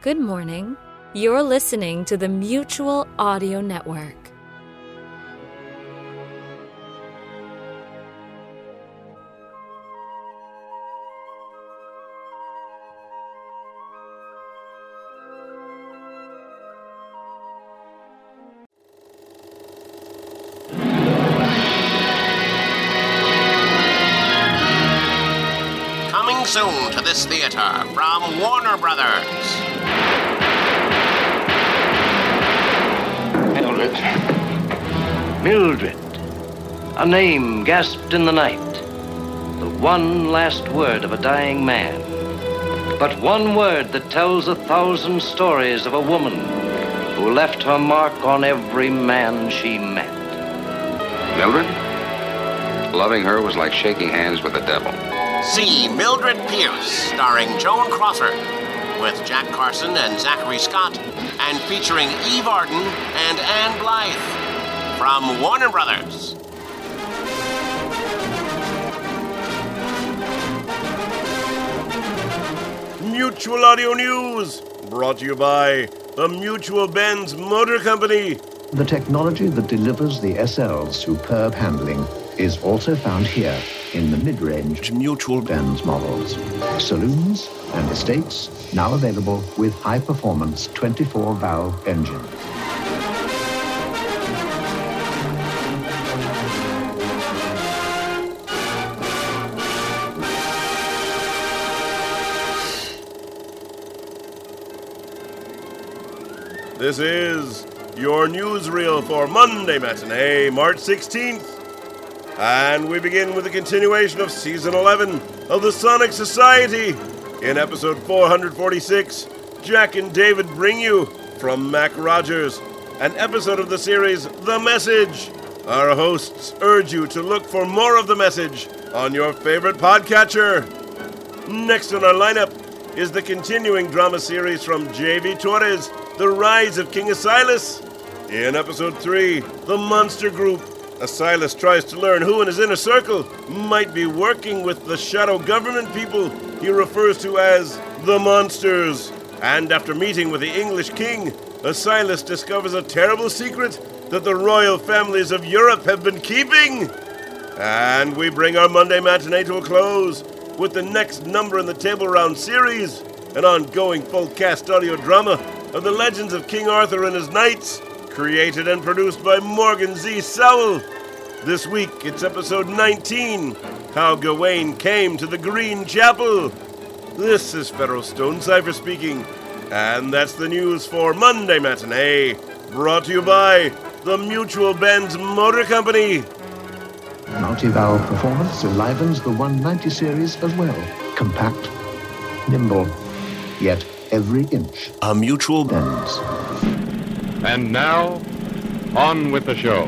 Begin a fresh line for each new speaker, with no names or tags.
Good morning. You're listening to the Mutual Audio Network.
Coming soon to this theater from Warner Brothers.
Mildred. A name gasped in the night. The one last word of a dying man. But one word that tells a thousand stories of a woman who left her mark on every man she met.
Mildred? Loving her was like shaking hands with the devil.
See Mildred Pierce, starring Joan Crawford, with Jack Carson and Zachary Scott, and featuring Eve Arden and Ann Blyth from Warner Brothers.
Mutual Audio News, brought to you by the Mutual Benz Motor Company.
The technology that delivers the SL's superb handling is also found here in the mid-range
Mutual
Benz models. Saloons and estates now available with high-performance 24-valve engine.
This is your newsreel for Monday matinee, March 16th. And we begin with the continuation of season 11 of the Sonic Society. In episode 446, Jack and David bring you from Mac Rogers, an episode of the series The Message. Our hosts urge you to look for more of the message on your favorite podcatcher. Next on our lineup is the continuing drama series from J.V. Torres, The Rise of King Asilas. In episode 3, The Monster Group, Asilas tries to learn who in his inner circle might be working with the shadow government people he refers to as the Monsters. And after meeting with the English king, Asilas discovers a terrible secret that the royal families of Europe have been keeping. And we bring our Monday matinee to a close with the next number in the Table Round series, an ongoing full cast audio drama of the legends of King Arthur and his knights, created and produced by Morgan Z. Sowell. This week it's episode 19 How Gawain Came to the Green Chapel. This is Federal Stone Cipher speaking, and that's the news for Monday Matinee, brought to you by the Mutual Benz Motor Company.
Multi-valve performance enlivens the 190 series as well. Compact, nimble, yet every inch
A Mutual
Benz.
And now, on with the show.